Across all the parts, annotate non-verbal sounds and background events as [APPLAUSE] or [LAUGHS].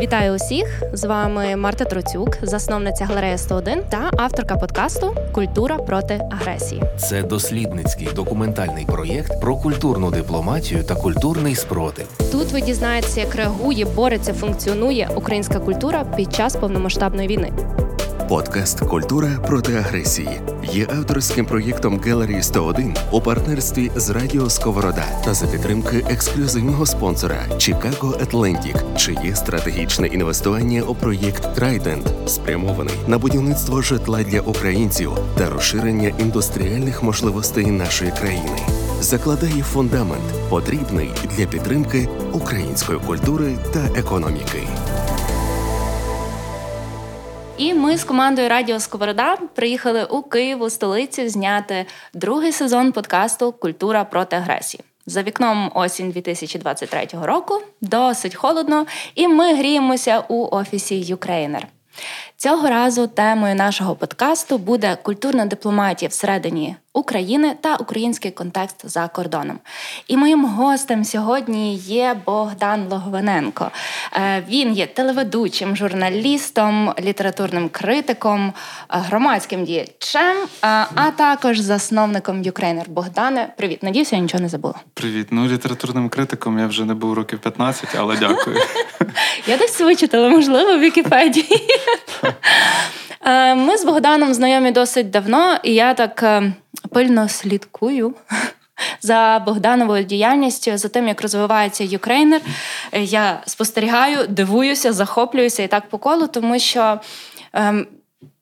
Вітаю усіх! З вами Марта Троцюк, засновниця галерея 101 та авторка подкасту Культура проти агресії. Це дослідницький документальний проєкт про культурну дипломатію та культурний спротив. Тут ви дізнаєтеся, як реагує, бореться, функціонує українська культура під час повномасштабної війни. Подкаст Культура проти агресії є авторським проєктом Gallery 101 у партнерстві з Радіо Сковорода та за підтримки ексклюзивного спонсора Chicago Atlantic, чиє стратегічне інвестування у проєкт Trident спрямований на будівництво житла для українців та розширення індустріальних можливостей нашої країни. Закладає фундамент, потрібний для підтримки української культури та економіки. І ми з командою Радіо Сковорода приїхали у Київ у столицю зняти другий сезон подкасту Культура проти агресії. За вікном осінь 2023 року досить холодно, і ми гріємося у офісі Ukraїner. Цього разу темою нашого подкасту буде культурна дипломатія всередині України та український контекст за кордоном. І моїм гостем сьогодні є Богдан Логвиненко. Е, він є телеведучим, журналістом, літературним критиком, е, громадським діячем, е, а також засновником Ukraїner. Богдане, привіт. Надіюся, я нічого не забула. Привіт. Ну, літературним критиком я вже не був років 15, але дякую. [LAUGHS] Я десь вичитала, можливо, в Вікіпедії. [LAUGHS] Ми з Богданом знайомі досить давно, і я так пильно слідкую. [LAUGHS] За Богдановою діяльністю, за тим, як розвивається Ukraїner, я спостерігаю, дивуюся, захоплююся і так по колу, тому що ем,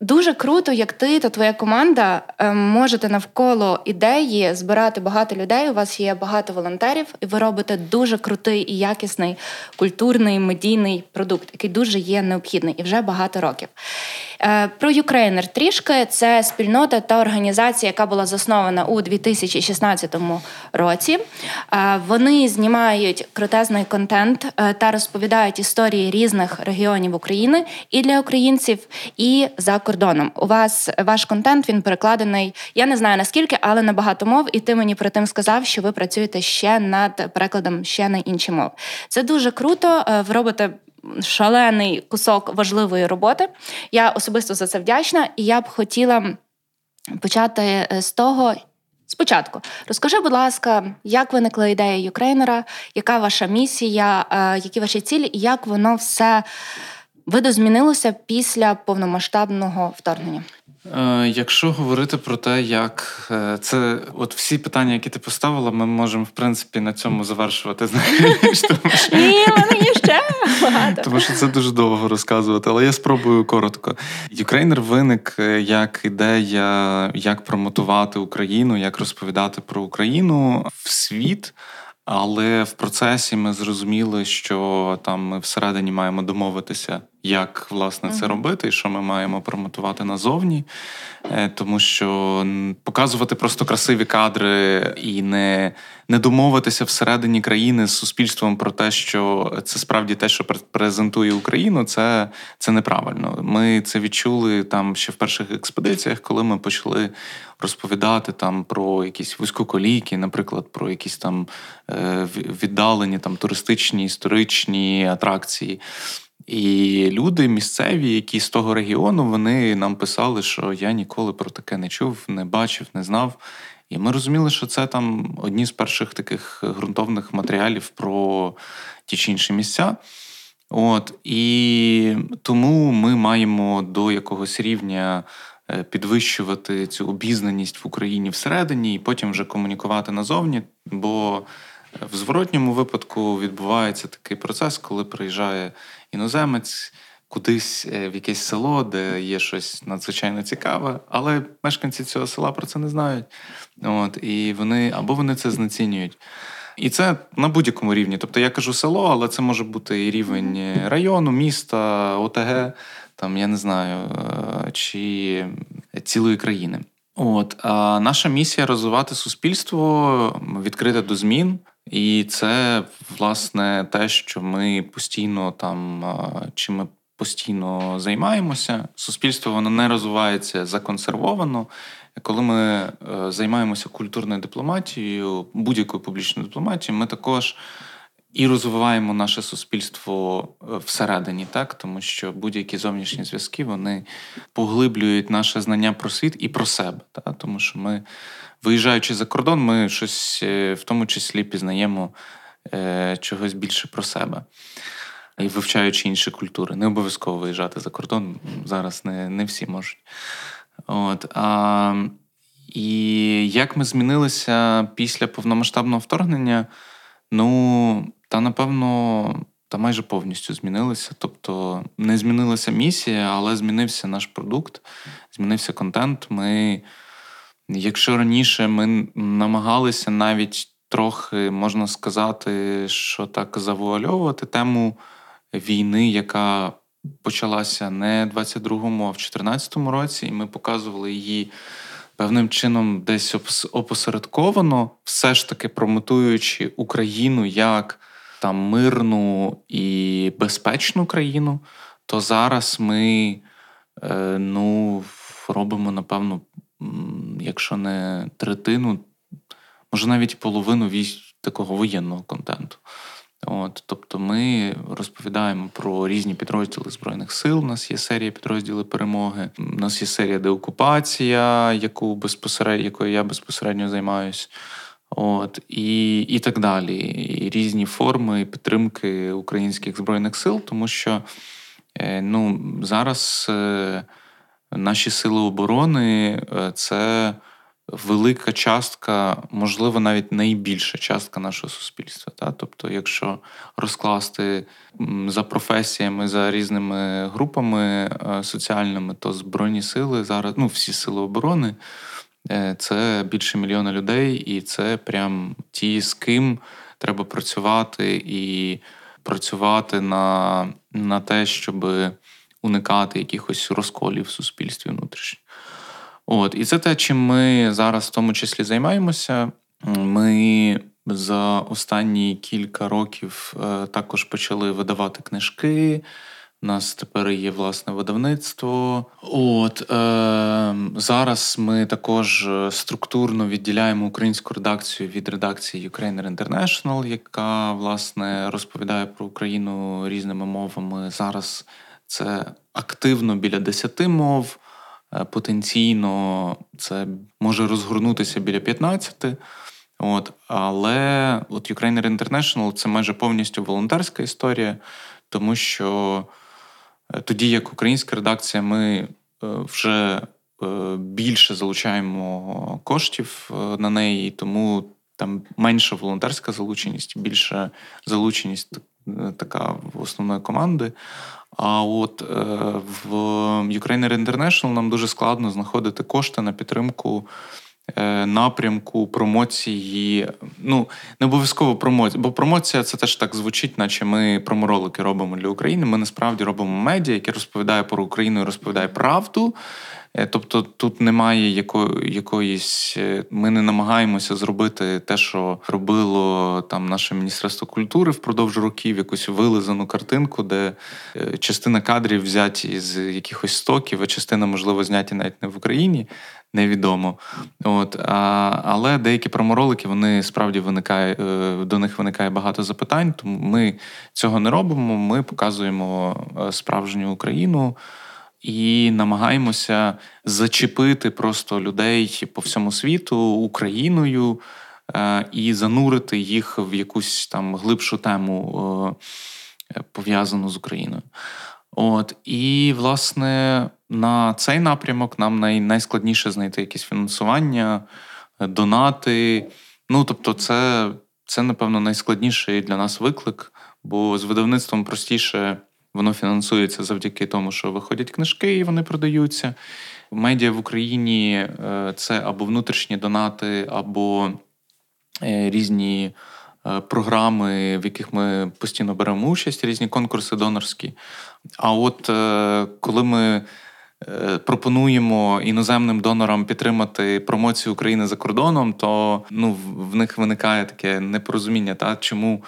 Дуже круто, як ти та твоя команда ем, можете навколо ідеї збирати багато людей. У вас є багато волонтерів, і ви робите дуже крутий і якісний культурний медійний продукт, який дуже є необхідний і вже багато років. Е, про Ukraїner трішки це спільнота та організація, яка була заснована у 2016 році. Е, вони знімають крутезний контент е, та розповідають історії різних регіонів України і для українців, і за кордоном. У вас ваш контент він перекладений. Я не знаю наскільки, але на багато мов. І ти мені протим сказав, що ви працюєте ще над перекладом ще на інші мови. Це дуже круто. Ви робите шалений кусок важливої роботи. Я особисто за це вдячна, і я б хотіла почати е, з того. Спочатку розкажи, будь ласка, як виникла ідея Юкрейнера, яка ваша місія, е, які ваші цілі, і як воно все видозмінилося після повномасштабного вторгнення? Е, якщо говорити про те, як е, це, от всі питання, які ти поставила, ми можемо в принципі на цьому завершувати. Знаєш, тому що... Ні, мені ще багато. Тому що це дуже довго розказувати, але я спробую коротко. Ukraїner виник е, як ідея, як промотувати Україну, як розповідати про Україну в світ. Але в процесі ми зрозуміли, що там ми всередині маємо домовитися, як власне це робити, і що ми маємо промотувати назовні, е, тому що показувати просто красиві кадри і не не домовитися всередині країни з суспільством про те, що це справді те, що презентує Україну, це це неправильно. Ми це відчули там ще в перших експедиціях, коли ми почали розповідати там про якісь вузькоколійки, наприклад, про якісь там е, віддалені там туристичні історичні атракції. І люди місцеві, які з того регіону, вони нам писали, що я ніколи про таке не чув, не бачив, не знав. І ми розуміли, що це там одні з перших таких ґрунтовних матеріалів про ті чи інші місця. От І тому ми маємо до якогось рівня е, підвищувати цю обізнаність в Україні всередині і потім вже комунікувати назовні. Бо в зворотньому випадку відбувається такий процес, коли приїжджає іноземець кудись е, в якесь село, де є щось надзвичайно цікаве, але мешканці цього села про це не знають. От, І вони або вони це знецінюють. І це на будь-якому рівні. Тобто я кажу село, але це може бути і рівень району, міста, ОТГ, там я не знаю, е, чи цілої країни. От а наша місія розвивати суспільство, відкрите до змін, і це власне те, що ми постійно там чи ми постійно займаємося. Суспільство воно не розвивається законсервовано. Коли ми е, займаємося культурною дипломатією, будь-якою публічною дипломатією, ми також і розвиваємо наше суспільство е, всередині, так тому що будь-які зовнішні зв'язки вони поглиблюють наше знання про світ і про себе. Так? Тому що ми, виїжджаючи за кордон, ми щось е, в тому числі пізнаємо е, чогось більше про себе. І вивчаючи інші культури. Не обов'язково виїжджати за кордон. Зараз не не всі можуть. От, а, І як ми змінилися після повномасштабного вторгнення? Ну, та напевно, та майже повністю змінилися. Тобто не змінилася місія, але змінився наш продукт, змінився контент. Ми, якщо раніше ми намагалися навіть трохи, можна сказати, що так завуальовувати тему війни, яка почалася не в 22-му, а в 14-му році, і ми показували її. Певним чином, десь опосередковано, все ж таки промотуючи Україну як там мирну і безпечну країну, то зараз ми е, ну, робимо, напевно, якщо не третину, може навіть половину військ такого воєнного контенту. От, Тобто ми розповідаємо про різні підрозділи Збройних сил. У нас є серія підрозділи перемоги. У нас є серія деокупація, яку безпосередньо якою я безпосередньо займаюсь. От і і так далі. І Різні форми підтримки українських збройних сил, тому що е, ну, зараз е, наші сили оборони е, це велика частка, можливо, навіть найбільша частка нашого суспільства. Та? Тобто, якщо розкласти за професіями, за різними групами соціальними, то збройні сили зараз, ну всі сили оборони. Е, це більше мільйона людей, і це прям ті, з ким треба працювати і працювати на, на те, щоб уникати якихось розколів в суспільстві внутрішньо. От, І це те, чим ми зараз в тому числі займаємося. Ми за останні кілька років е, також почали видавати книжки. У нас тепер є власне видавництво. От е, зараз ми також структурно відділяємо українську редакцію від редакції Ukrainer International, яка власне розповідає про Україну різними мовами. Зараз це активно біля десяти мов. Е, потенційно це може розгорнутися біля 15. От, Але от Ukrainer International це майже повністю волонтерська історія, тому що е, тоді, як українська редакція, ми е, вже більше залучаємо коштів на неї, тому там менша волонтерська залученість, більша залученість така в основної команди. А от е, в Ukrainer International нам дуже складно знаходити кошти на підтримку е, напрямку промоції. Ну, не обов'язково промоція, бо промоція це теж так звучить, наче ми проморолики робимо для України. Ми насправді робимо медіа, яке розповідає про Україну і розповідає правду. Е, тобто тут немає яко, якоїсь. Е, ми не намагаємося зробити те, що робило там наше міністерство культури впродовж років, якусь вилизану картинку, де е, частина кадрів взяті з якихось стоків, а частина, можливо, зняті навіть не в Україні. Невідомо. От, а, Але деякі проморолики вони справді виникає, до них виникає багато запитань, тому ми цього не робимо. Ми показуємо справжню Україну і намагаємося зачепити просто людей по всьому світу Україною е, і занурити їх в якусь там глибшу тему, е, пов'язану з Україною. От і власне на цей напрямок нам най, найскладніше знайти якесь фінансування, донати. Ну тобто, це, це напевно найскладніший для нас виклик, бо з видавництвом простіше. Воно фінансується завдяки тому, що виходять книжки і вони продаються. Медіа в Україні е, це або внутрішні донати, або е, різні е, програми, в яких ми постійно беремо участь, різні конкурси донорські. А от коли ми пропонуємо іноземним донорам підтримати промоцію України за кордоном, то ну, в них виникає таке непорозуміння, та чому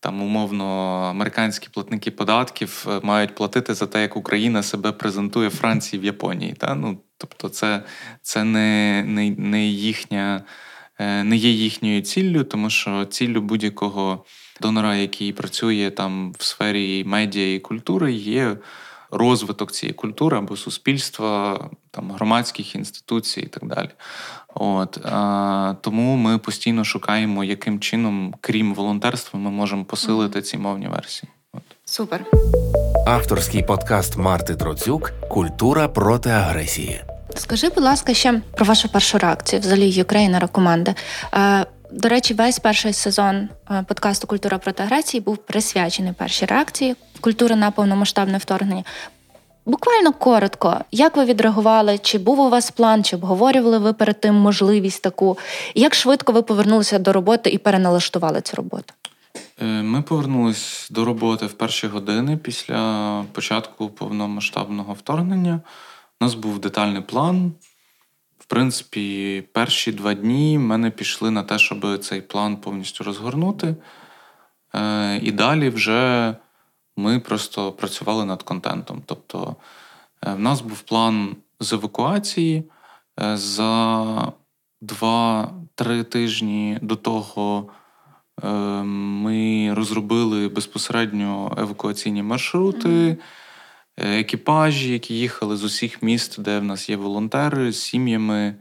там умовно американські платники податків е, мають платити за те, як Україна себе презентує Франції в Японії. Та? Ну, Тобто, це це не, не, не їхня. Е, не є їхньою ціллю, тому що ціллю будь-якого донора, який працює там в сфері медіа і культури, є розвиток цієї культури або суспільства, там громадських інституцій і так далі. От а, Тому ми постійно шукаємо, яким чином, крім волонтерства, ми можемо посилити ці мовні версії. От. Супер. Авторський подкаст Марти Троцюк Культура проти агресії. Скажи, будь ласка, ще про вашу першу реакцію взагалі Юкрейнера команди. Е, до речі, весь перший сезон е, подкасту Культура проти агресії був присвячений першій реакції культури на повномасштабне вторгнення. Буквально коротко, як ви відреагували? Чи був у вас план, чи обговорювали ви перед тим можливість таку? Як швидко ви повернулися до роботи і переналаштували цю роботу? Е, ми повернулись до роботи в перші години після початку повномасштабного вторгнення. У нас був детальний план. В принципі, перші два дні в мене пішли на те, щоб цей план повністю розгорнути. Е, і далі вже ми просто працювали над контентом. Тобто, е, в нас був план з евакуації. Е, за два-три тижні до того ми розробили безпосередньо евакуаційні маршрути екіпажі, які їхали з усіх міст, де в нас є волонтери з сім'ями.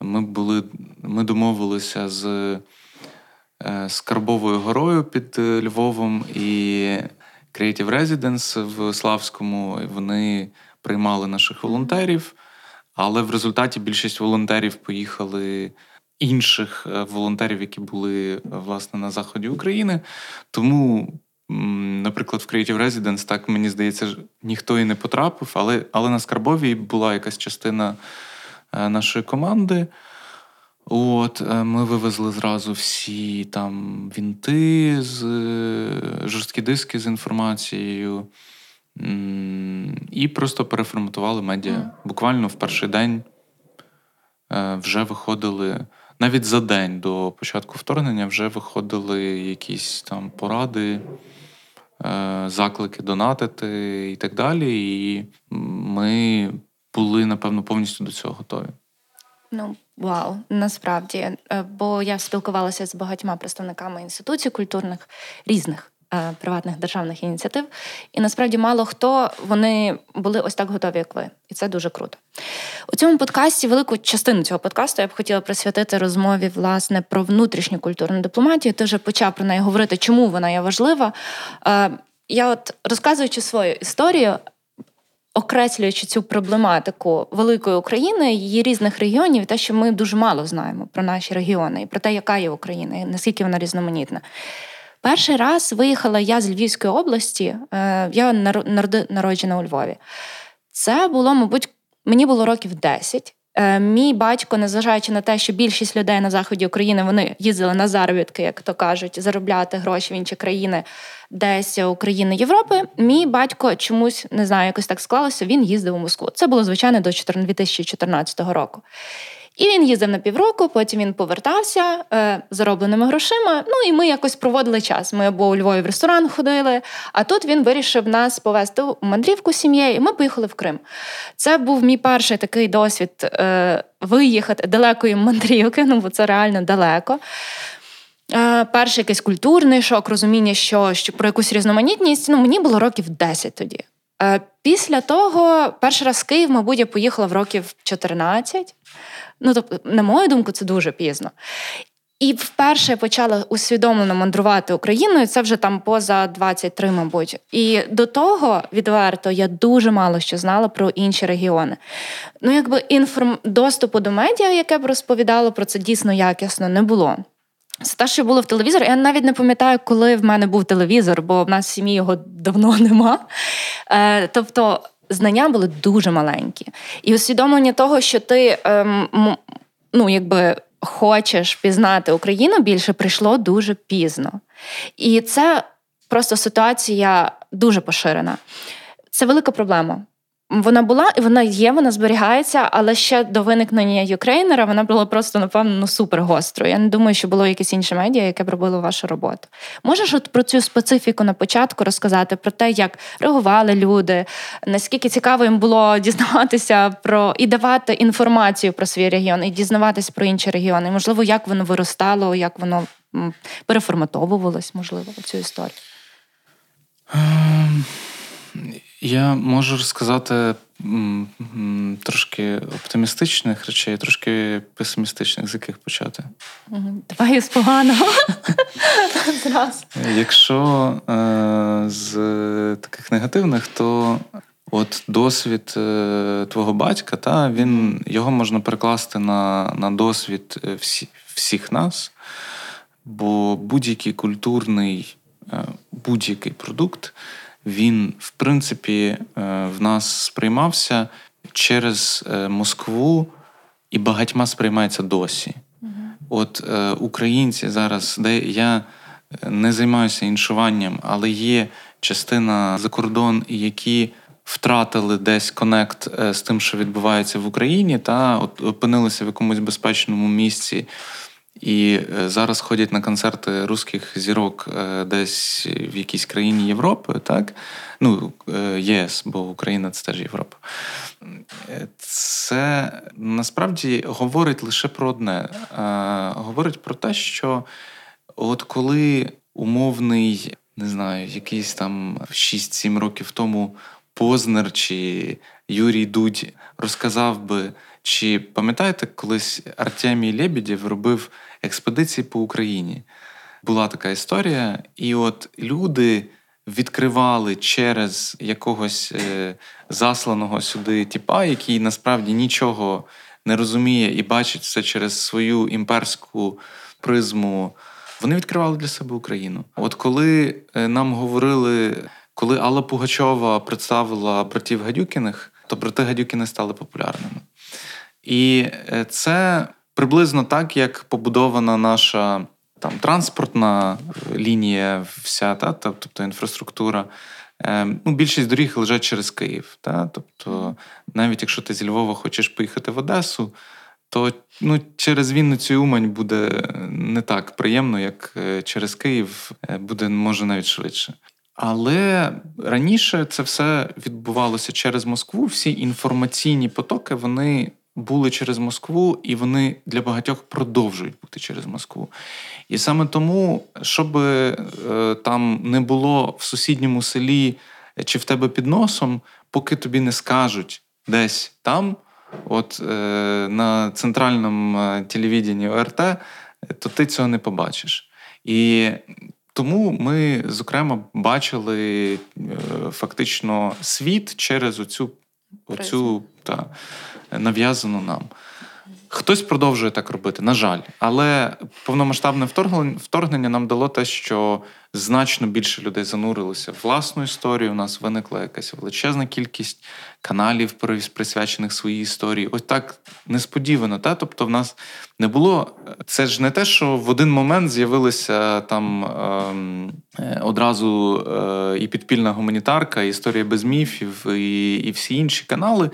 Ми були, ми домовилися з е, Скарбовою горою під е, Львовом і Creative Residence в Славському. Вони приймали наших волонтерів, але в результаті більшість волонтерів поїхали. Інших е, волонтерів, які були власне на заході України, тому Наприклад, в Creative Residence, так мені здається, ніхто і не потрапив, але але на Скарбовій була якась частина е, нашої команди. От, е, Ми вивезли зразу всі там вінти, з, е, жорсткі диски з інформацією і просто переформатували медіа. Буквально в перший день вже виходили. Навіть за день до початку вторгнення вже виходили якісь там поради. Е, заклики донатити і так далі. І ми були, напевно, повністю до цього готові. Ну, вау, насправді. Е, бо я спілкувалася з багатьма представниками інституцій культурних різних. Е, приватних державних ініціатив, і насправді мало хто вони були ось так готові, як ви, і це дуже круто. У цьому подкасті велику частину цього подкасту я б хотіла присвятити розмові власне про внутрішню культурну дипломатію. Ти вже почав про неї говорити, чому вона є важлива. Е, я, от розказуючи свою історію. Окреслюючи цю проблематику великої України, її різних регіонів, те, що ми дуже мало знаємо про наші регіони і про те, яка є Україна, і наскільки вона різноманітна. Перший раз виїхала я з Львівської області, е, я народжена у Львові. Це було, мабуть, мені було років 10. Е, мій батько, незважаючи на те, що більшість людей на заході України вони їздили на заробітки, як то кажуть, заробляти гроші в інші країни, десь України Європи. Мій батько чомусь не знаю, якось так склалося. Він їздив у Москву. Це було звичайно до 2014 року. І він їздив на півроку, потім він повертався е, заробленими грошима. Ну і ми якось проводили час. Ми або у Львові в ресторан ходили, а тут він вирішив нас повезти у мандрівку з сім'єю, і ми поїхали в Крим. Це був мій перший такий досвід е, виїхати далекої мандрівки, ну бо це реально далеко. Е, перший якийсь культурний шок, розуміння, що, що про якусь різноманітність. Ну, мені було років 10 тоді. Е, після того, перший раз в Київ, мабуть, я поїхала в років 14. Ну, тобто, на мою думку, це дуже пізно. І вперше я почала усвідомлено мандрувати Україною. Це вже там поза 23, мабуть. І до того відверто я дуже мало що знала про інші регіони. Ну, якби інформ доступу до медіа, яке б розповідало про це дійсно якісно, не було. Це те, що було в телевізорі. Я навіть не пам'ятаю, коли в мене був телевізор, бо в нас в сім'ї його давно [LAUGHS] нема. Е, Тобто знання були дуже маленькі. І усвідомлення того, що ти ем, ну, якби хочеш пізнати Україну більше, прийшло дуже пізно. І це просто ситуація дуже поширена. Це велика проблема. Вона була і вона є, вона зберігається, але ще до виникнення Юкрейнера вона була просто, напевно, ну, супер гострою. Я не думаю, що було якесь інше медіа, яке б робило вашу роботу. Можеш от про цю специфіку на початку розказати, про те, як реагували люди, наскільки цікаво їм було дізнаватися про і давати інформацію про свій регіон, і дізнаватися про інші регіони. Можливо, як воно виростало, як воно переформатовувалось, можливо, цю історію. Я можу розказати трошки оптимістичних речей, трошки песимістичних, з яких почати. Давай з поганого. [LAUGHS] Якщо е, з таких негативних, то от досвід е, твого батька, та, він, його можна перекласти на на досвід е, всі, всіх нас, бо будь-який культурний, будь-який продукт він, в принципі, е, в нас сприймався через е, Москву і багатьма сприймається досі. Угу. От е, українці зараз, де я не займаюся іншуванням, але є частина за кордон, які втратили десь конект з тим, що відбувається в Україні, та от опинилися в якомусь безпечному місці. І е, зараз ходять на концерти русських зірок е, десь в якійсь країні Європи, так? Ну, е, ЄС, бо Україна це теж Європа. Це насправді говорить лише про одне. Говорить про те, що от коли умовний, не знаю, якийсь там 6-7 років тому Познер чи Юрій Дудь розказав би. Чи пам'ятаєте, колись Артемій Лебедєв робив експедиції по Україні? Була така історія, і от люди відкривали через якогось е, засланого сюди тіпа, який насправді нічого не розуміє і бачить все через свою імперську призму. Вони відкривали для себе Україну. От коли е, нам говорили, коли Алла Пугачова представила братів Гадюкіних, то брати Гадюкіни стали популярними. І е, це приблизно так, як побудована наша там транспортна лінія, вся та тобто інфраструктура. Е, ну, Більшість доріг лежать через Київ. Та? Тобто, навіть якщо ти зі Львова хочеш поїхати в Одесу, то ну, через Вінницю і Умань буде не так приємно, як е, через Київ, буде може навіть швидше. Але раніше це все відбувалося через Москву. Всі інформаційні потоки вони були через Москву, і вони для багатьох продовжують бути через Москву. І саме тому, щоб е, там не було в сусідньому селі чи в тебе під носом, поки тобі не скажуть десь там, от е, на центральному е, телевіденні ОРТ, то ти цього не побачиш. І тому ми, зокрема, бачили е, фактично світ через оцю, оцю та, нав'язану нам. Хтось продовжує так робити, на жаль, але повномасштабне вторгнення нам дало те, що значно більше людей занурилися в власну історію. У нас виникла якась величезна кількість каналів, присвячених своїй історії. Ось так несподівано. Та? Тобто, в нас не було. Це ж не те, що в один момент з'явилися там ем, е, одразу е, і підпільна гуманітарка, і історія без міфів, і, і всі інші канали.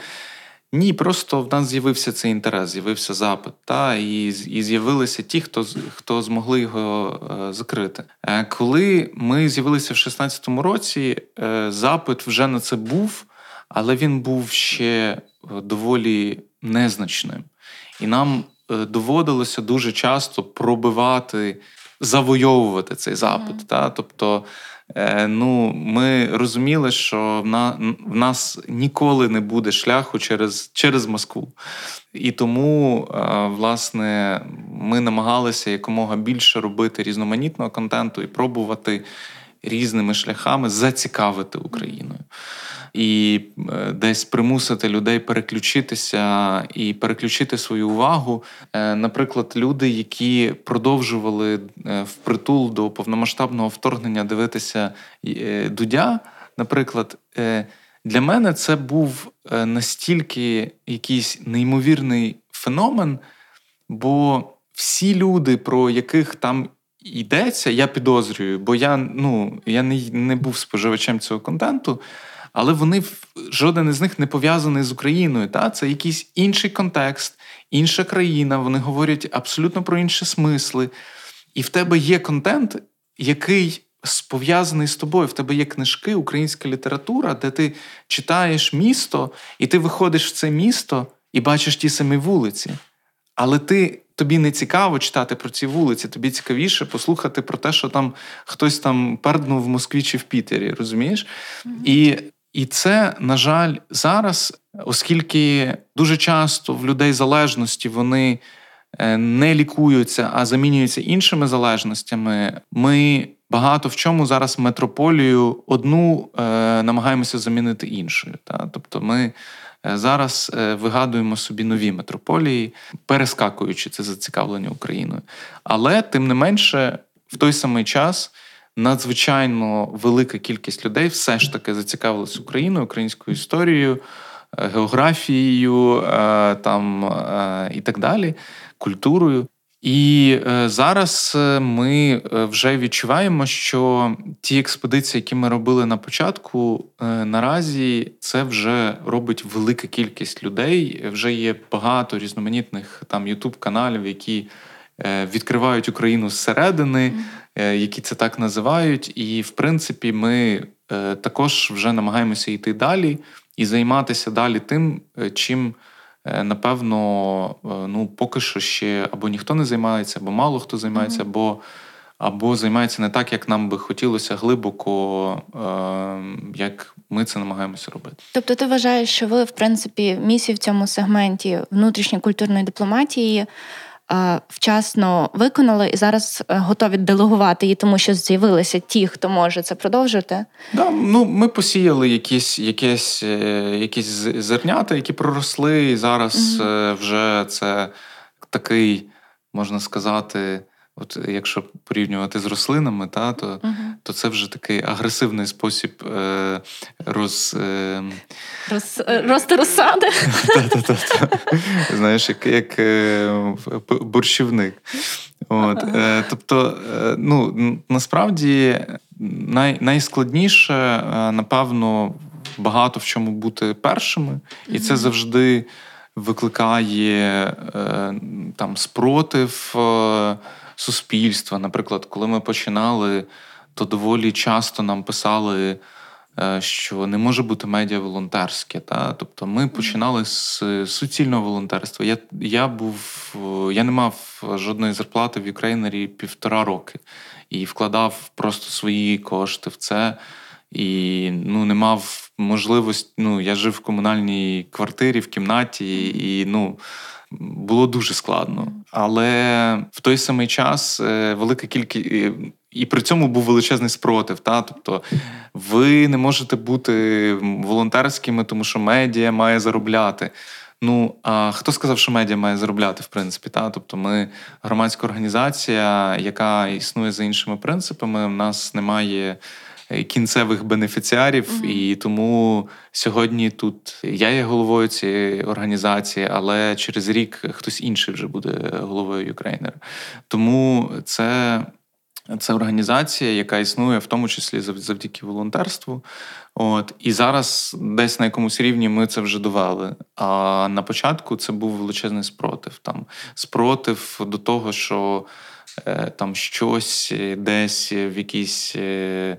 Ні, просто в нас з'явився цей інтерес, з'явився запит, та і і з'явилися ті, хто хто змогли його е, закрити. Е, коли ми з'явилися в 16-му році, е, запит вже на це був, але він був ще доволі незначним. І нам е, доводилося дуже часто пробивати, завойовувати цей запит. Mm. Та? Тобто Е, ну, ми розуміли, що в, нас ніколи не буде шляху через через Москву. І тому, е, власне, ми намагалися якомога більше робити різноманітного контенту і пробувати різними шляхами зацікавити Україною і е, десь примусити людей переключитися і переключити свою увагу. Е, наприклад, люди, які продовжували е, впритул до повномасштабного вторгнення дивитися Дудя, наприклад. Для мене це був настільки якийсь неймовірний феномен, бо всі люди, про яких там йдеться, я підозрюю, бо я ну, я не не був споживачем цього контенту. Але вони жоден із них не пов'язаний з Україною. Та? Це якийсь інший контекст, інша країна. Вони говорять абсолютно про інші смисли. І в тебе є контент, який пов'язаний з тобою. В тебе є книжки, українська література, де ти читаєш місто, і ти виходиш в це місто і бачиш ті самі вулиці. Але ти. Тобі не цікаво читати про ці вулиці, тобі цікавіше послухати про те, що там хтось там перднув в Москві чи в Пітері, розумієш? Mm-hmm. І і це, на жаль, зараз, оскільки дуже часто в людей залежності вони е, не лікуються, а замінюються іншими залежностями, ми багато в чому зараз метрополію одну е, намагаємося замінити іншою. Та? Тобто ми е, зараз е, вигадуємо собі нові метрополії, перескакуючи це зацікавлення Україною. Але тим не менше, в той самий час. Надзвичайно велика кількість людей все ж таки зацікавилась Україною, українською історією, е, географією там і так далі, культурою. І е, зараз е, ми е, вже відчуваємо, що ті експедиції, які ми робили на початку, наразі це вже робить велика кількість людей. Вже є багато різноманітних там ютуб-каналів, які відкривають Україну зсередини, які це так називають. І в принципі, ми також вже намагаємося йти далі і займатися далі тим, чим. Е, напевно, е, ну поки що ще або ніхто не займається, або мало хто займається, або або займається не так, як нам би хотілося глибоко, е, як ми це намагаємося робити. Тобто, ти вважаєш, що ви, в принципі, місію в цьому сегменті внутрішньої культурної дипломатії Е, вчасно виконали і зараз е, готові делегувати її, тому що з'явилися ті, хто може це продовжити. Да, ну ми посіяли якісь якісь, е, якісь зернята, які проросли, і зараз угу. вже це такий, можна сказати. От якщо порівнювати з рослинами, та то uh-huh. то це вже такий агресивний спосіб е, роз, е... роз росту розсади. [LAUGHS] Знаєш, як як е, борщівник. От, е, Тобто, е, ну насправді най, найскладніше, е, напевно, багато в чому бути першими, і це завжди викликає там спротив суспільства. Наприклад, коли ми починали, то доволі часто нам писали, е, що не може бути медіа волонтерське. Та? Тобто ми починали з суцільного волонтерства. Я я був, я не мав жодної зарплати в Ukraїner і півтора роки і вкладав просто свої кошти в це. І ну, не мав можливості. Ну, я жив в комунальній квартирі, в кімнаті, і ну було дуже складно. Але в той самий час е, велика кількість. І при цьому був величезний спротив. Та? Тобто ви не можете бути волонтерськими, тому що медіа має заробляти. Ну, а хто сказав, що медіа має заробляти, в принципі? Та? Тобто ми громадська організація, яка існує за іншими принципами, в нас немає кінцевих бенефіціарів, mm і тому сьогодні тут я є головою цієї організації, але через рік хтось інший вже буде головою Юкрейнера. Тому це. Це організація, яка існує в тому числі завдяки волонтерству. От І зараз десь на якомусь рівні ми це вже довели. А на початку це був величезний спротив. Там Спротив до того, що е, там щось десь в якійсь. Е,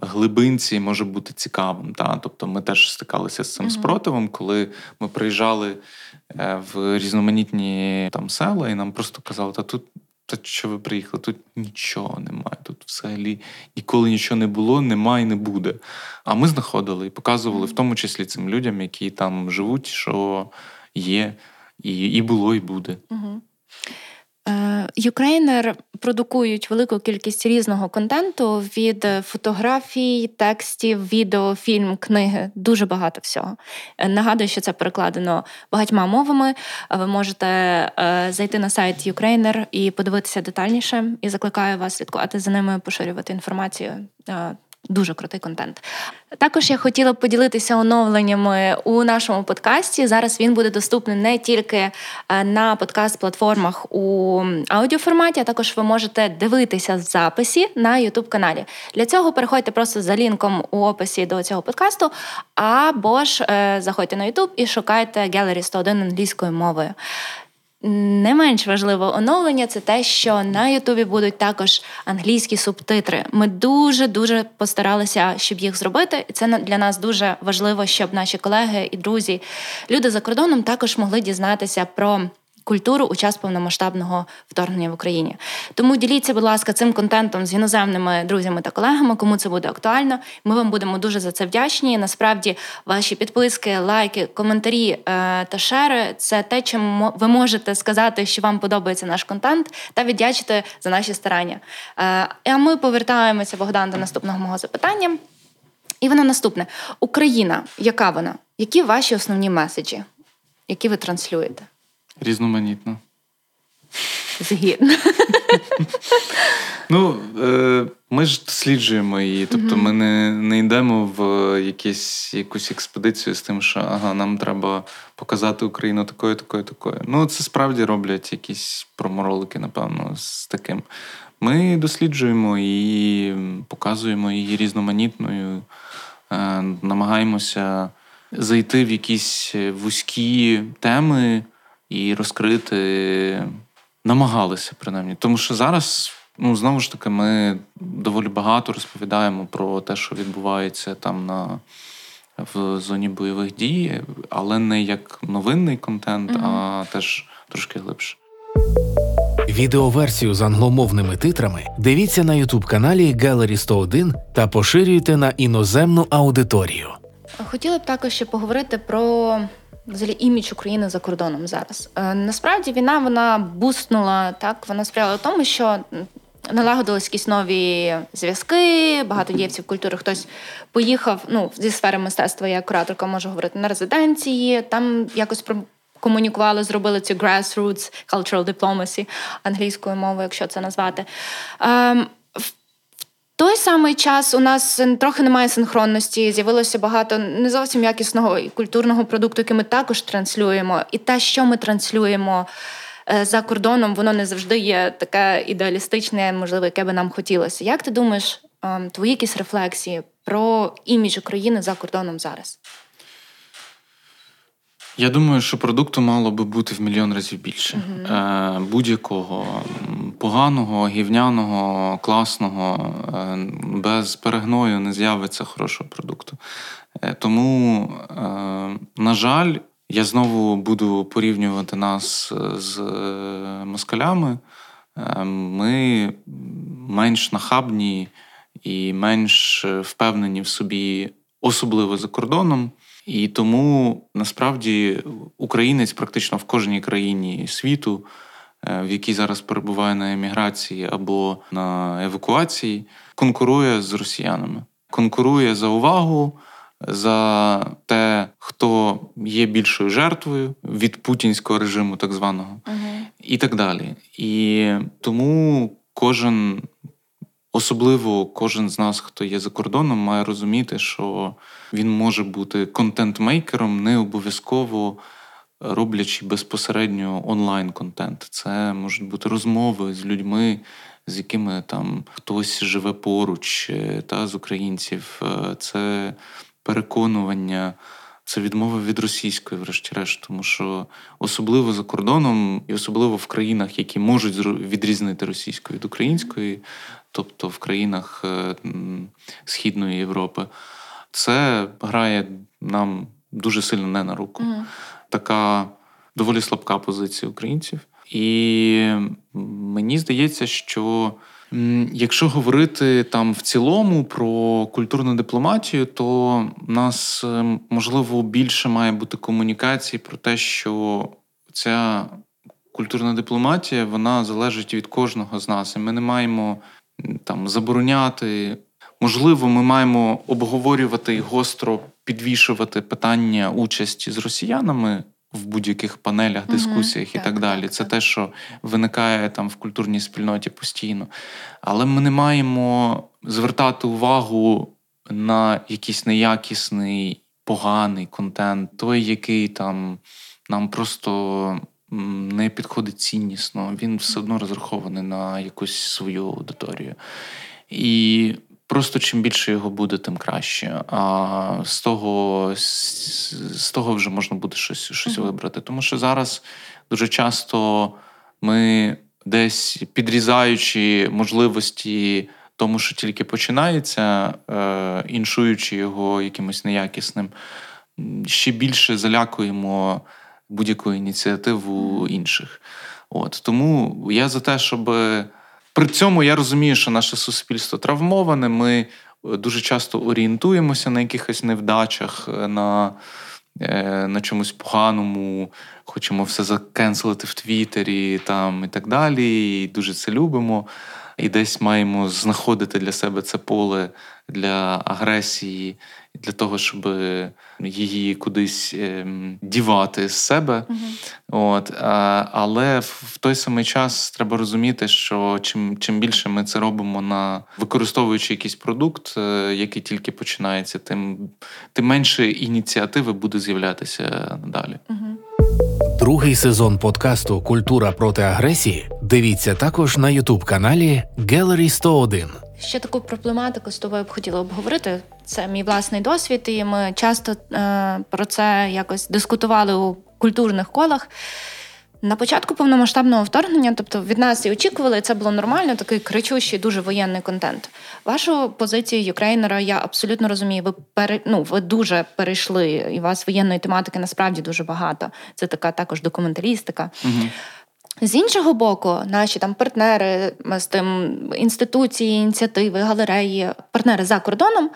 глибинці може бути цікавим. Та? Тобто ми теж стикалися з цим uh-huh. спротивом, коли ми приїжджали е, в різноманітні там села, і нам просто казали, та тут. Та що ви приїхали? Тут нічого немає. Тут взагалі ніколи нічого не було, немає і не буде. А ми знаходили і показували, в тому числі цим людям, які там живуть, що є, і і було, і буде. Угу. Ukraїner продукують велику кількість різного контенту від фотографій, текстів, відео, фільм, книги дуже багато всього. Е, нагадую, що це перекладено багатьма мовами. Ви можете е, зайти на сайт Ukraїner і подивитися детальніше. І закликаю вас слідкувати за ними, поширювати інформацію. Дуже крутий контент. Також я хотіла б поділитися оновленнями у нашому подкасті. Зараз він буде доступний не тільки е, на подкаст-платформах у аудіоформаті, а також ви можете дивитися в записі на YouTube каналі. Для цього переходьте просто за лінком у описі до цього подкасту, або ж е, заходьте на YouTube і шукайте Gallery 101 англійською мовою. Не менш важливе оновлення це те, що на Ютубі будуть також англійські субтитри. Ми дуже дуже постаралися, щоб їх зробити, і це для нас дуже важливо, щоб наші колеги і друзі, люди за кордоном також могли дізнатися про культуру у час повномасштабного вторгнення в Україні. Тому діліться, будь ласка, цим контентом з іноземними друзями та колегами, кому це буде актуально. Ми вам будемо дуже за це вдячні. Насправді, ваші підписки, лайки, коментарі е, та шери це те, чим ви можете сказати, що вам подобається наш контент, та віддячити за наші старання. Е, а ми повертаємося Богдан до наступного мого запитання. І воно наступне: Україна, яка вона? Які ваші основні меседжі, які ви транслюєте? Різноманітно. Згідно. Ну, е, ми ж досліджуємо її. Тобто ми не не йдемо в якісь, якусь експедицію з тим, що ага, нам треба показати Україну такою, такою, такою. Ну, це справді роблять якісь проморолики, напевно, з таким. Ми досліджуємо і показуємо її різноманітною, е, намагаємося зайти в якісь вузькі теми і розкрити намагалися принаймні. Тому що зараз, ну знову ж таки, ми доволі багато розповідаємо про те, що відбувається там на в зоні бойових дій, але не як новинний контент, mm а теж трошки глибше. Відеоверсію з англомовними титрами дивіться на ютуб каналі Gallery 101 та поширюйте на іноземну аудиторію. Хотіла б також ще поговорити про взагалі імідж України за кордоном зараз. Е, насправді війна вона бустнула так. Вона сприяла тому, що налагодились якісь нові зв'язки, багато дієвців культури. Хтось поїхав ну, зі сфери мистецтва, як кураторка можу говорити на резиденції, там якось про. Комунікували, зробили цю grassroots cultural diplomacy англійською мовою, якщо це назвати. Ем, той самий час у нас трохи немає синхронності, з'явилося багато не зовсім якісного і культурного продукту, який ми також транслюємо. І те, що ми транслюємо е, за кордоном, воно не завжди є таке ідеалістичне, можливо, яке би нам хотілося. Як ти думаєш, ем, твої якісь рефлексії про імідж України за кордоном зараз? Я думаю, що продукту мало би бути в мільйон разів більше. Uh-huh. Будь-якого поганого, гівняного, класного, е, без перегною не з'явиться хорошого продукту. Е, тому, на жаль, я знову буду порівнювати нас з москалями. Ми менш нахабні і менш впевнені в собі, особливо за кордоном. І тому насправді українець практично в кожній країні світу, е, в якій зараз перебуває на еміграції або на евакуації, конкурує з росіянами, конкурує за увагу. За те, хто є більшою жертвою від путінського режиму, так званого, uh-huh. і так далі. І тому кожен Особливо кожен з нас, хто є за кордоном, має розуміти, що він може бути контент-мейкером, не обов'язково роблячи безпосередньо онлайн-контент. Це можуть бути розмови з людьми, з якими там хтось живе поруч, е, та з українців. Е, це переконування. Це відмова від російської, врешті-решт, тому що особливо за кордоном, і особливо в країнах, які можуть відрізнити російську від української, тобто в країнах е, Східної Європи, це грає нам дуже сильно не на руку. Mm. Така доволі слабка позиція українців. І мені здається, що якщо говорити там в цілому про культурну дипломатію, то в нас е, можливо більше має бути комунікації про те, що ця культурна дипломатія вона залежить від кожного з нас, і ми не маємо там забороняти. Можливо, ми маємо обговорювати і гостро підвішувати питання участі з росіянами в будь-яких панелях, дискусіях mm-hmm. і так, так далі. Так, Це так. те, що виникає там в культурній спільноті постійно. Але ми не маємо звертати увагу на якийсь неякісний, поганий контент, той, який там нам просто не підходить ціннісно, він все одно розрахований на якусь свою аудиторію. І просто чим більше його буде, тим краще. А з того з того вже можна буде щось щось mm-hmm. вибрати. Тому що зараз дуже часто ми десь підрізаючи можливості. Тому, що тільки починається, е, іншуючи його якимось неякісним, ще більше залякуємо будь-яку ініціативу інших. От Тому я за те, щоб при цьому я розумію, що наше суспільство травмоване. Ми дуже часто орієнтуємося на якихось невдачах, на е, на чомусь поганому, хочемо все закенселити в Твіттері там, і так далі. І дуже це любимо. І десь маємо знаходити для себе це поле для агресії, для того, щоб її кудись ем, дівати з себе. Угу. От, Але в той самий час треба розуміти, що чим чим більше ми це робимо на використовуючи якийсь продукт, е, який тільки починається, тим тим менше ініціативи буде з'являтися далі. Угу. Другий сезон подкасту Культура проти агресії. Дивіться також на ютуб каналі Gallery 101. Ще таку проблематику з тобою б хотіла обговорити. Це мій власний досвід, і ми часто е, про це якось дискутували у культурних колах. На початку повномасштабного вторгнення, тобто від нас і очікували, це було нормально, такий кричущий, дуже воєнний контент. Вашу позицію юкрейнера я абсолютно розумію. Ви пере, ну, ви дуже перейшли, і у вас воєнної тематики насправді дуже багато. Це така також документалістика. Угу. З іншого боку, наші там партнери з тим інституції, ініціативи, галереї, партнери за кордоном,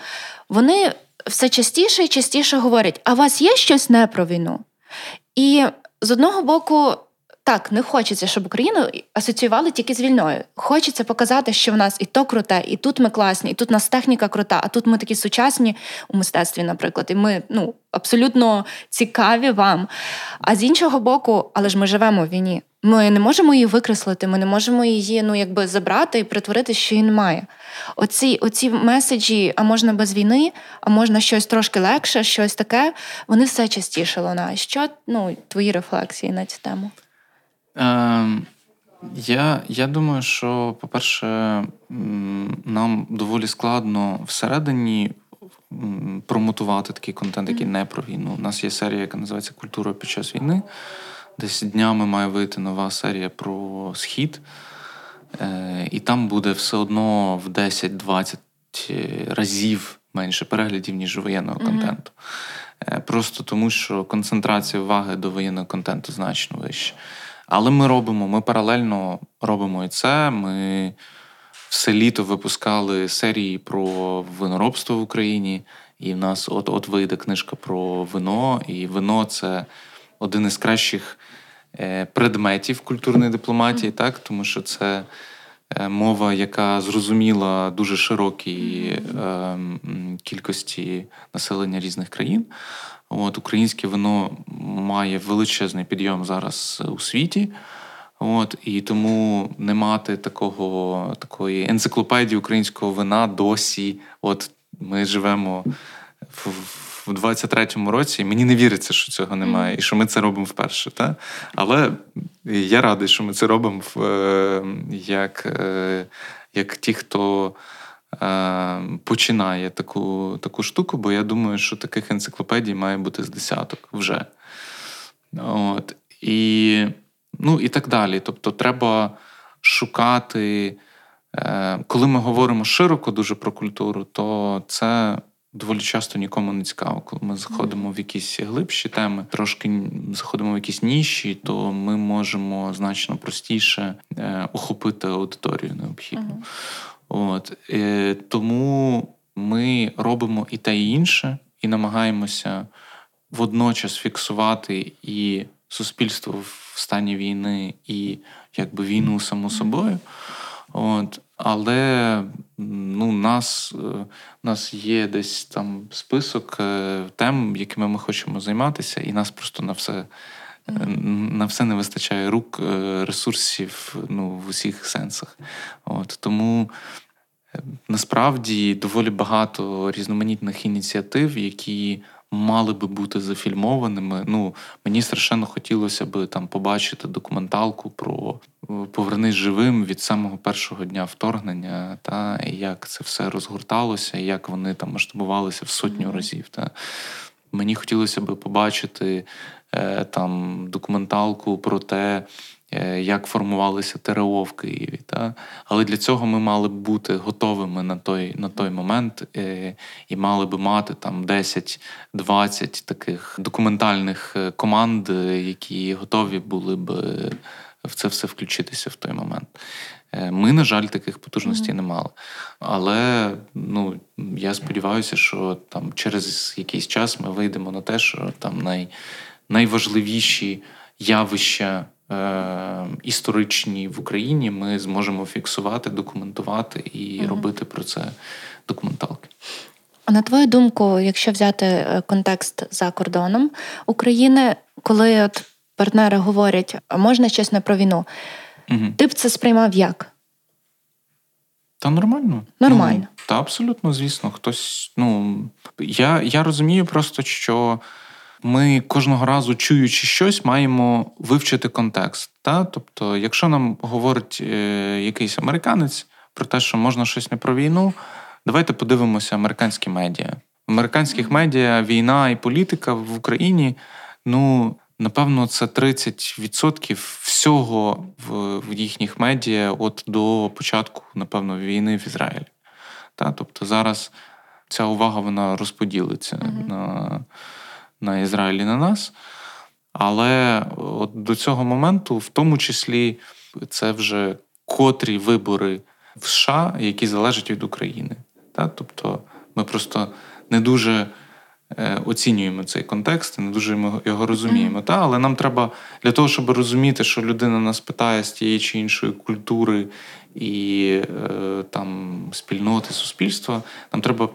вони все частіше і частіше говорять: а у вас є щось не про війну? І з одного боку, так, не хочеться, щоб Україну асоціювали тільки з війною. Хочеться показати, що в нас і то круте, і тут ми класні, і тут у нас техніка крута, а тут ми такі сучасні у мистецтві, наприклад, і ми ну, абсолютно цікаві вам. А з іншого боку, але ж ми живемо в війні. Ми не можемо її викреслити, ми не можемо її ну, якби забрати і притворити, що її немає. Оці оці меседжі, а можна без війни, а можна щось трошки легше, щось таке, вони все частіше лунають. Що ну, твої рефлексії на цю тему? Е, я я думаю, що, по-перше, нам доволі складно всередині промотувати такий контент, який не про війну. У нас є серія, яка називається Культура під час війни. Десь днями має вийти нова серія про схід, е, і там буде все одно в 10-20 е, разів менше переглядів, ніж воєнного mm-hmm. контенту. Е, просто тому, що концентрація уваги до воєнного контенту значно вища. Але ми робимо, ми паралельно робимо і це. Ми все літо випускали серії про виноробство в Україні, і в нас от от вийде книжка про вино, і вино це один із кращих е, предметів культурної дипломатії, так? Тому що це е, мова, яка зрозуміла дуже широкій е, кількості населення різних країн. От Українське вино має величезний підйом зараз у світі. От, І тому не мати такого, такої енциклопедії українського вина досі. От Ми живемо в, в 23-му році, і мені не віриться, що цього немає, і що ми це робимо вперше. Та? Але я радий, що ми це робимо в, е, як, е, як ті, хто. Е, починає таку таку штуку, бо я думаю, що таких енциклопедій має бути з десяток вже. От. І ну, і так далі. Тобто, треба шукати, е, коли ми говоримо широко дуже про культуру, то це. Доволі часто нікому не цікаво, коли ми заходимо в якісь глибші теми, трошки заходимо в якісь ніші, то ми можемо значно простіше е, охопити аудиторію необхідну. От. Е, Тому ми робимо і те і інше, і намагаємося водночас фіксувати і суспільство в стані війни, і якби війну само собою. От, Але ну, нас, е, нас є десь там список е, тем, якими ми хочемо займатися, і нас просто на все На все не вистачає рук, ресурсів ну, в усіх сенсах. От. Тому насправді доволі багато різноманітних ініціатив, які мали би бути зафільмованими. Ну, Мені страшенно хотілося би там побачити документалку про е, повернись живим від самого першого дня вторгнення, та як це все розгорталося, як вони там масштабувалися в сотню mm-hmm. разів. Та. Мені хотілося би побачити е, там документалку про те, як формувалися ТРО в Києві. Та? Але для цього ми мали б бути готовими на той на той момент е, і мали би мати там 10-20 таких документальних е, команд, які готові були б в це все включитися в той момент. Ми, на жаль, таких потужностей mm-hmm. не мали. Але ну, я сподіваюся, що там через якийсь час ми вийдемо на те, що там най, найважливіші явища Е, історичні в Україні, ми зможемо фіксувати, документувати і угу. робити про це документалки. На твою думку, якщо взяти е, контекст за кордоном України, коли от партнери говорять, можна щось не про війну, угу. ти б це сприймав як? Та нормально. Нормально. Ну, та абсолютно, звісно, хтось. Ну я, я розумію просто, що ми кожного разу, чуючи щось, маємо вивчити контекст. Та? Тобто, якщо нам говорить е, якийсь американець про те, що можна щось не про війну, давайте подивимося американські медіа. В американських медіа війна і політика в Україні, ну. Напевно, це 30% всього в в їхніх медіа от до початку, напевно, війни в Ізраїлі. Та? Тобто зараз ця увага вона розподілиться mm-hmm. на на Ізраїль і на нас. Але от до цього моменту, в тому числі, це вже котрі вибори в США, які залежать від України. Тобто ми просто не дуже е, оцінюємо цей контекст, не дуже його розуміємо. Та? Але нам треба для того, щоб розуміти, що людина нас питає з тієї чи іншої культури і е, там спільноти суспільства, нам треба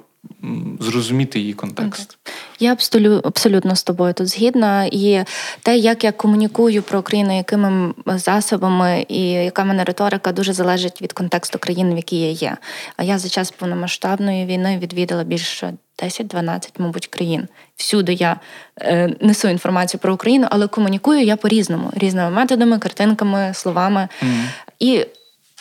зрозуміти її контекст. Я абсолютно з тобою тут згідна. І те, як я комунікую про Україну, якими засобами і яка в мене риторика дуже залежить від контексту країни, в якій я є. А я за час повномасштабної війни відвідала більше 10-12, мабуть, країн. Всюди я е, несу інформацію про Україну, але комунікую я по-різному, різними методами, картинками, словами. Mm. І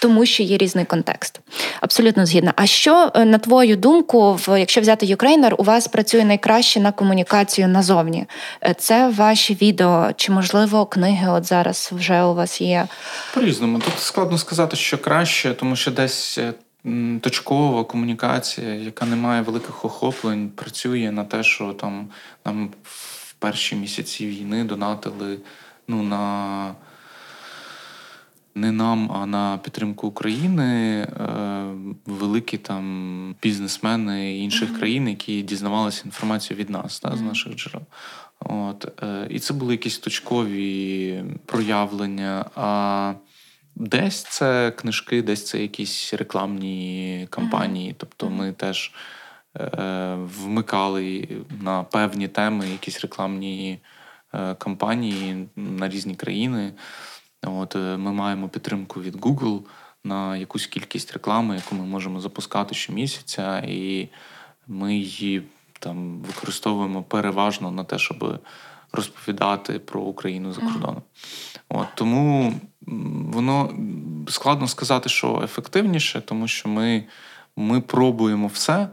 тому що є різний контекст. Абсолютно згідна. А що, е, на твою думку, в якщо взяти Ukraїner, у вас працює найкраще на комунікацію назовні? Е, це ваші відео, чи, можливо, книги от зараз вже у вас є? По-різному. Тут складно сказати, що краще, тому що десь. Е, точкова комунікація, яка не має великих охоплень, працює на те, що там нам в перші місяці війни донатили ну, на не нам, а на підтримку України е, великі там бізнесмени інших mm-hmm. країн, які дізнавалися інформацію від нас та, з наших джерел. От, е, І це були якісь точкові проявлення. А десь це книжки, десь це якісь рекламні кампанії. Mm-hmm. Тобто ми теж е, вмикали на певні теми якісь рекламні кампанії на різні країни. От е, Ми маємо підтримку від Google на якусь кількість реклами, яку ми можемо запускати щомісяця, і ми її там використовуємо переважно на те, щоб розповідати про Україну за кордоном. От, Тому воно складно сказати, що ефективніше, тому що ми, ми пробуємо все.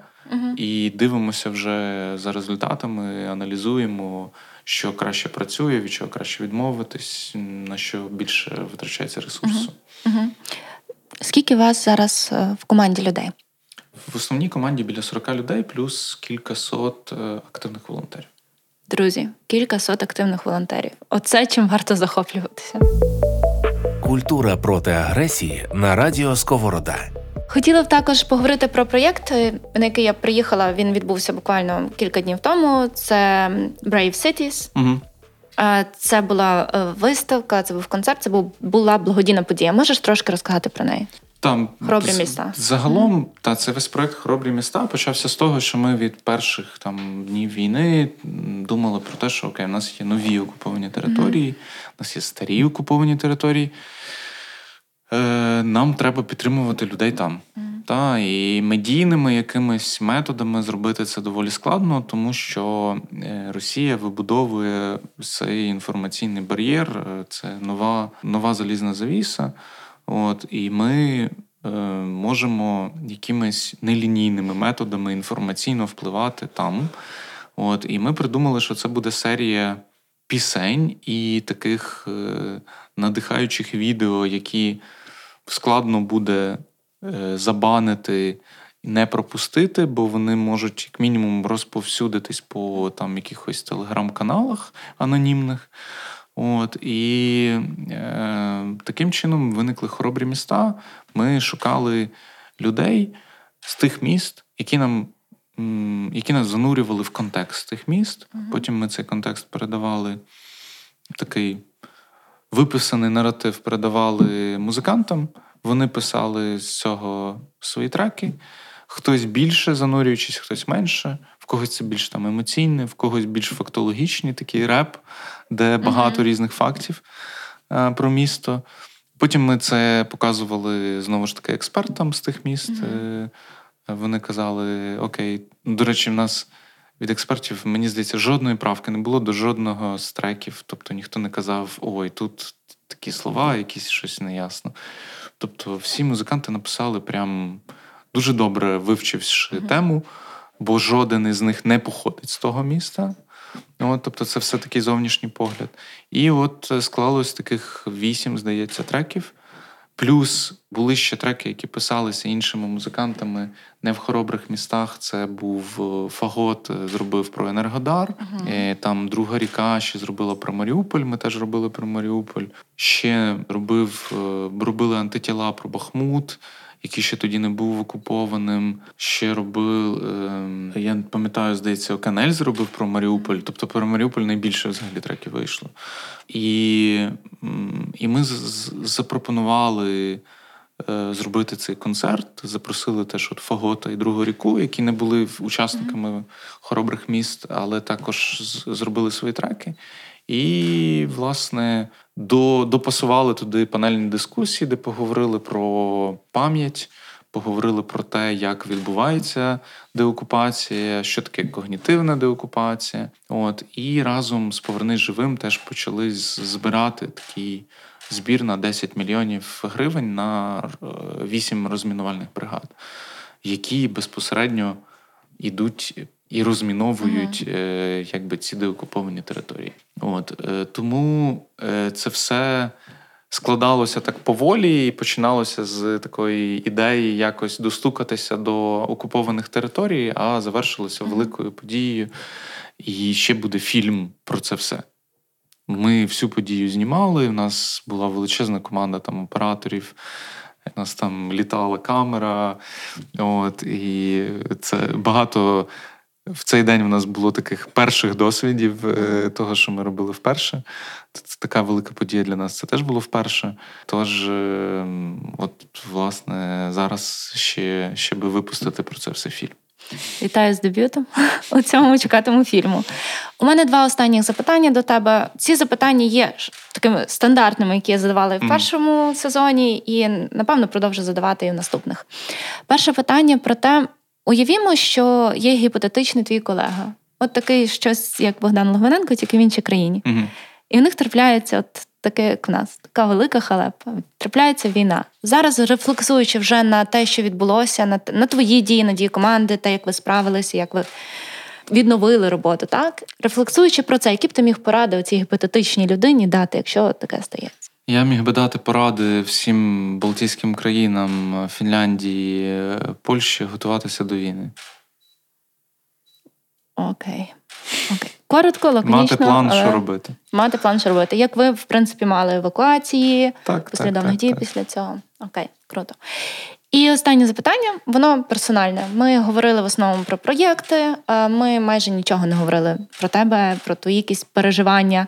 І дивимося вже за результатами, аналізуємо, що краще працює, від чого краще відмовитись, на що більше витрачається ресурсу. Угу. Угу. Скільки у вас зараз е, в команді людей? В основній команді біля 40 людей, плюс кількасот е, активних волонтерів. Друзі, кількасот активних волонтерів. Оце чим варто захоплюватися. Культура проти агресії на радіо Сковорода. Хотіла б також поговорити про проєкт, е, на який я приїхала. Він відбувся буквально кілька днів тому. Це Brave Cities. Угу. Це була е, виставка, це був концерт, це була благодійна подія. Можеш трошки розказати про неї? Там хоробрі міста. Загалом, mm. та це весь проект Хоробрі міста почався з того, що ми від перших там днів війни думали про те, що окей, у нас є нові окуповані території, mm-hmm. у нас є старі окуповані території. Е, Нам треба підтримувати людей там. Mm-hmm. Та, І медійними якимись методами зробити це доволі складно, тому що е, Росія вибудовує цей інформаційний бар'єр, е, це нова нова залізна завіса. От, І ми е, можемо якимись нелінійними методами інформаційно впливати там. От, І ми придумали, що це буде серія пісень і таких е, надихаючих відео, які складно буде е, забанити і не пропустити, бо вони можуть, як мінімум, розповсюдитись по там якихось телеграм-каналах анонімних. От, І е, таким чином виникли хоробрі міста. Ми шукали людей з тих міст, які нам які нас занурювали в контекст тих міст. Потім ми цей контекст передавали такий виписаний наратив, передавали музикантам. Вони писали з цього свої треки. Хтось більше занурюючись, хтось менше, в когось це більш там емоційне, в когось більш фактологічний такий реп, де багато uh різних фактів а, про місто. Потім ми це показували знову ж таки експертам з тих міст. uh Вони казали: Окей, до речі, в нас від експертів, мені здається, жодної правки не було до жодного з треків. Тобто ніхто не казав, ой, тут такі слова, якісь щось неясно. Тобто, всі музиканти написали прям дуже добре вивчивши mm-hmm. тему, бо жоден із них не походить з того міста. От, Тобто, це все такий зовнішній погляд. І от склалось таких вісім, здається, треків. Плюс були ще треки, які писалися іншими музикантами не в хоробрих містах. Це був е, Фагот, е, зробив про Енергодар. Uh-huh. Там друга ріка ще зробила про Маріуполь. Ми теж робили про Маріуполь. Ще робив, робили антитіла про Бахмут який ще тоді не був окупованим. Ще робив, е, я пам'ятаю, здається, Канель зробив про Маріуполь. Тобто про Маріуполь найбільше взагалі треків вийшло. І і ми запропонували е, зробити цей концерт. Запросили теж от Фагота і Другу ріку, які не були учасниками mm-hmm. хоробрих міст, але також зробили свої треки. І, власне, до, допасували туди панельні дискусії, де поговорили про пам'ять, поговорили про те, як відбувається деокупація, що таке когнітивна деокупація. От І разом з Повернись живим теж почали збирати такий збір на 10 мільйонів гривень на 8 розмінувальних бригад, які безпосередньо йдуть і розміновують uh-huh. якби ці деокуповані території. От е, Тому е, це все складалося так поволі і починалося з такої ідеї якось достукатися до окупованих територій, а завершилося uh-huh. великою подією. І ще буде фільм про це все. Ми всю подію знімали. У нас була величезна команда там операторів. У нас там літала камера, от, і це багато в цей день у нас було таких перших досвідів е, того, що ми робили вперше. Це така велика подія для нас. Це теж було вперше. Тож, е, от, власне, зараз ще ще би випустити про це все фільм. Вітаю з дебютом у цьому чекатиму фільму. У мене два останніх запитання до тебе. Ці запитання є такими стандартними, які я задавала в першому mm. сезоні, і напевно продовжу задавати і в наступних. Перше питання про те, Уявімо, що є гіпотетичний твій колега, от такий щось, як Богдан Логвиненко, тільки в іншій країні. Угу. І в них трапляється от таке, як в нас, така велика халепа. Трапляється війна. Зараз рефлексуючи вже на те, що відбулося, на на твої дії, на дії команди, те, як ви справилися, як ви відновили роботу, так рефлексуючи про це, які б ти міг поради цій гіпотетичній людині дати, якщо таке стається. Я міг би дати поради всім Балтійським країнам Фінляндії, Польщі готуватися до війни. Окей. Окей. Коротко, лаконічно. Мати план, але... що робити. Мати план, що робити. Як ви, в принципі, мали евакуації, так, послідовних дій після цього. Окей, круто. І останнє запитання, воно персональне. Ми говорили в основному про проєкти, ми майже нічого не говорили про тебе, про твої якісь переживання.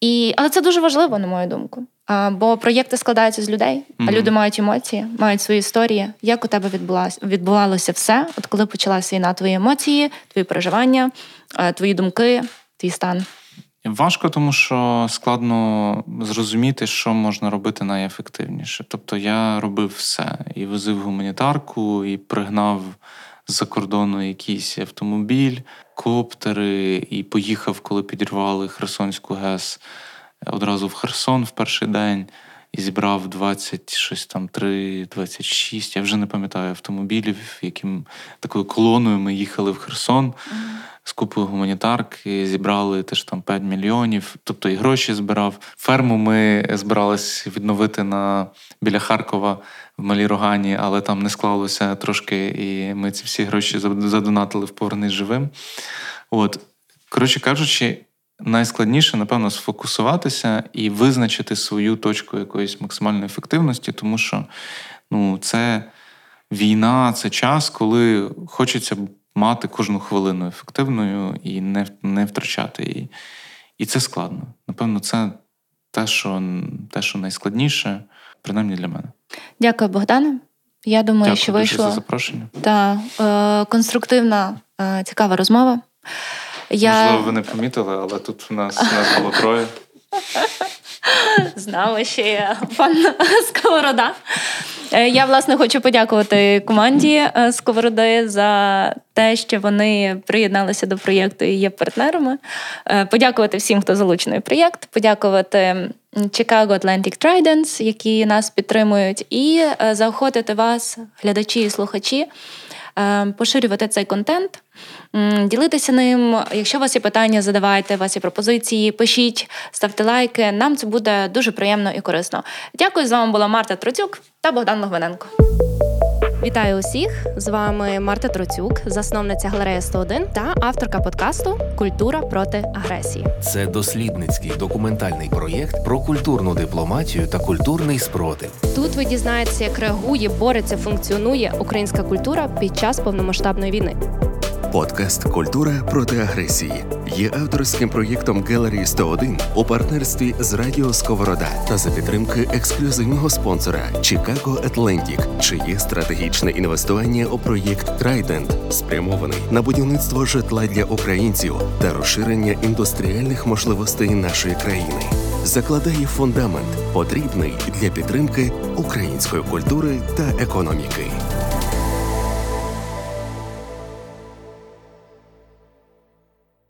І, Але це дуже важливо, на мою думку. А, Бо проєкти складаються з людей, а mm-hmm. люди мають емоції, мають свої історії. Як у тебе відбулося відбувалося все? От коли почалась війна, твої емоції, твої переживання, твої думки, твій стан? Важко, тому що складно зрозуміти, що можна робити найефективніше. Тобто я робив все і возив гуманітарку, і пригнав з-за кордону якийсь автомобіль, коптери, і поїхав, коли підірвали Херсонську ГЕС одразу в Херсон в перший день. І зібрав 20, щось там 3, 26, я вже не пам'ятаю автомобілів, яким такою колоною ми їхали в Херсон. Mm-hmm з купою гуманітарки, зібрали теж там 5 мільйонів, тобто і гроші збирав. Ферму ми збирались відновити на біля Харкова в Малій Рогані, але там не склалося трошки, і ми ці всі гроші задонатили в повернись живим. От, коротше кажучи. Найскладніше, напевно, сфокусуватися і визначити свою точку якоїсь максимальної ефективності, тому що ну, це війна, це час, коли хочеться мати кожну хвилину ефективною і не не втрачати її. І це складно. Напевно, це те, що те, що найскладніше, принаймні для мене. Дякую, Богдане. Я думаю, Дякую що вийшло за запрошення. Та е, конструктивна, е, цікава розмова. Я... Можливо, ви не помітили, але тут у нас, у нас було троє. З нами ще є пан Сковорода. Е, я власне хочу подякувати команді е, Сковороди за те, що вони приєдналися до проєкту і є партнерами. Е, подякувати всім, хто залучений в проєкт, подякувати Chicago Atlantic Tridents, які нас підтримують, і заохотити вас, глядачі і слухачі, поширювати цей контент. Ділитися ним. Якщо у вас є питання, задавайте у вас є пропозиції, пишіть, ставте лайки. Нам це буде дуже приємно і корисно. Дякую з вами була Марта Троцюк та Богдан Логвиненко. Вітаю усіх! З вами Марта Троцюк, засновниця галерея 101 та авторка подкасту Культура проти агресії. Це дослідницький документальний проєкт про культурну дипломатію та культурний спротив. Тут ви дізнаєтеся, як реагує, бореться, функціонує українська культура під час повномасштабної війни. Подкаст Культура проти агресії є авторським проєктом Gallery 101 у партнерстві з Радіо Сковорода та за підтримки ексклюзивного спонсора Chicago Atlantic, чиє стратегічне інвестування у проєкт Trident спрямований на будівництво житла для українців та розширення індустріальних можливостей нашої країни. Закладає фундамент, потрібний для підтримки української культури та економіки.